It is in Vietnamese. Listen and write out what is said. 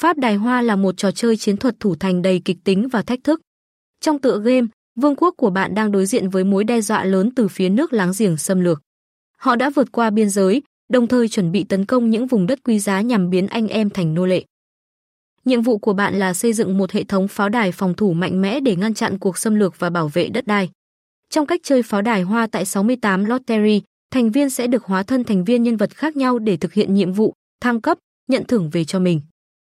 Pháp Đài Hoa là một trò chơi chiến thuật thủ thành đầy kịch tính và thách thức. Trong tựa game, vương quốc của bạn đang đối diện với mối đe dọa lớn từ phía nước láng giềng xâm lược. Họ đã vượt qua biên giới, đồng thời chuẩn bị tấn công những vùng đất quý giá nhằm biến anh em thành nô lệ. Nhiệm vụ của bạn là xây dựng một hệ thống pháo đài phòng thủ mạnh mẽ để ngăn chặn cuộc xâm lược và bảo vệ đất đai. Trong cách chơi pháo đài hoa tại 68 Lottery, thành viên sẽ được hóa thân thành viên nhân vật khác nhau để thực hiện nhiệm vụ, thăng cấp, nhận thưởng về cho mình.